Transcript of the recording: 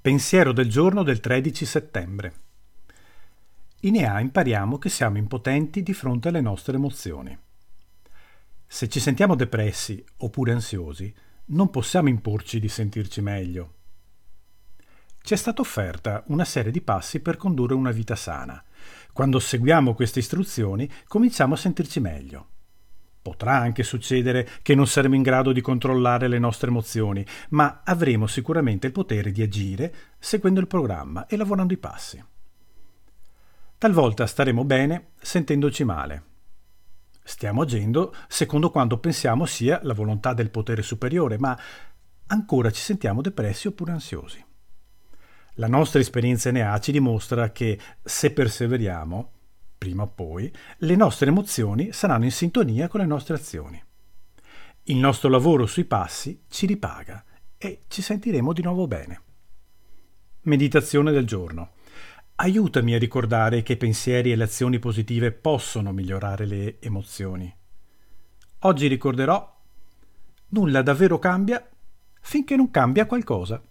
Pensiero del giorno del 13 settembre. In EA impariamo che siamo impotenti di fronte alle nostre emozioni. Se ci sentiamo depressi oppure ansiosi, non possiamo imporci di sentirci meglio. Ci è stata offerta una serie di passi per condurre una vita sana. Quando seguiamo queste istruzioni cominciamo a sentirci meglio. Potrà anche succedere che non saremo in grado di controllare le nostre emozioni, ma avremo sicuramente il potere di agire seguendo il programma e lavorando i passi. Talvolta staremo bene sentendoci male. Stiamo agendo secondo quanto pensiamo sia la volontà del potere superiore, ma ancora ci sentiamo depressi oppure ansiosi. La nostra esperienza NA ci dimostra che se perseveriamo, prima o poi, le nostre emozioni saranno in sintonia con le nostre azioni. Il nostro lavoro sui passi ci ripaga e ci sentiremo di nuovo bene. Meditazione del giorno. Aiutami a ricordare che i pensieri e le azioni positive possono migliorare le emozioni. Oggi ricorderò nulla davvero cambia finché non cambia qualcosa.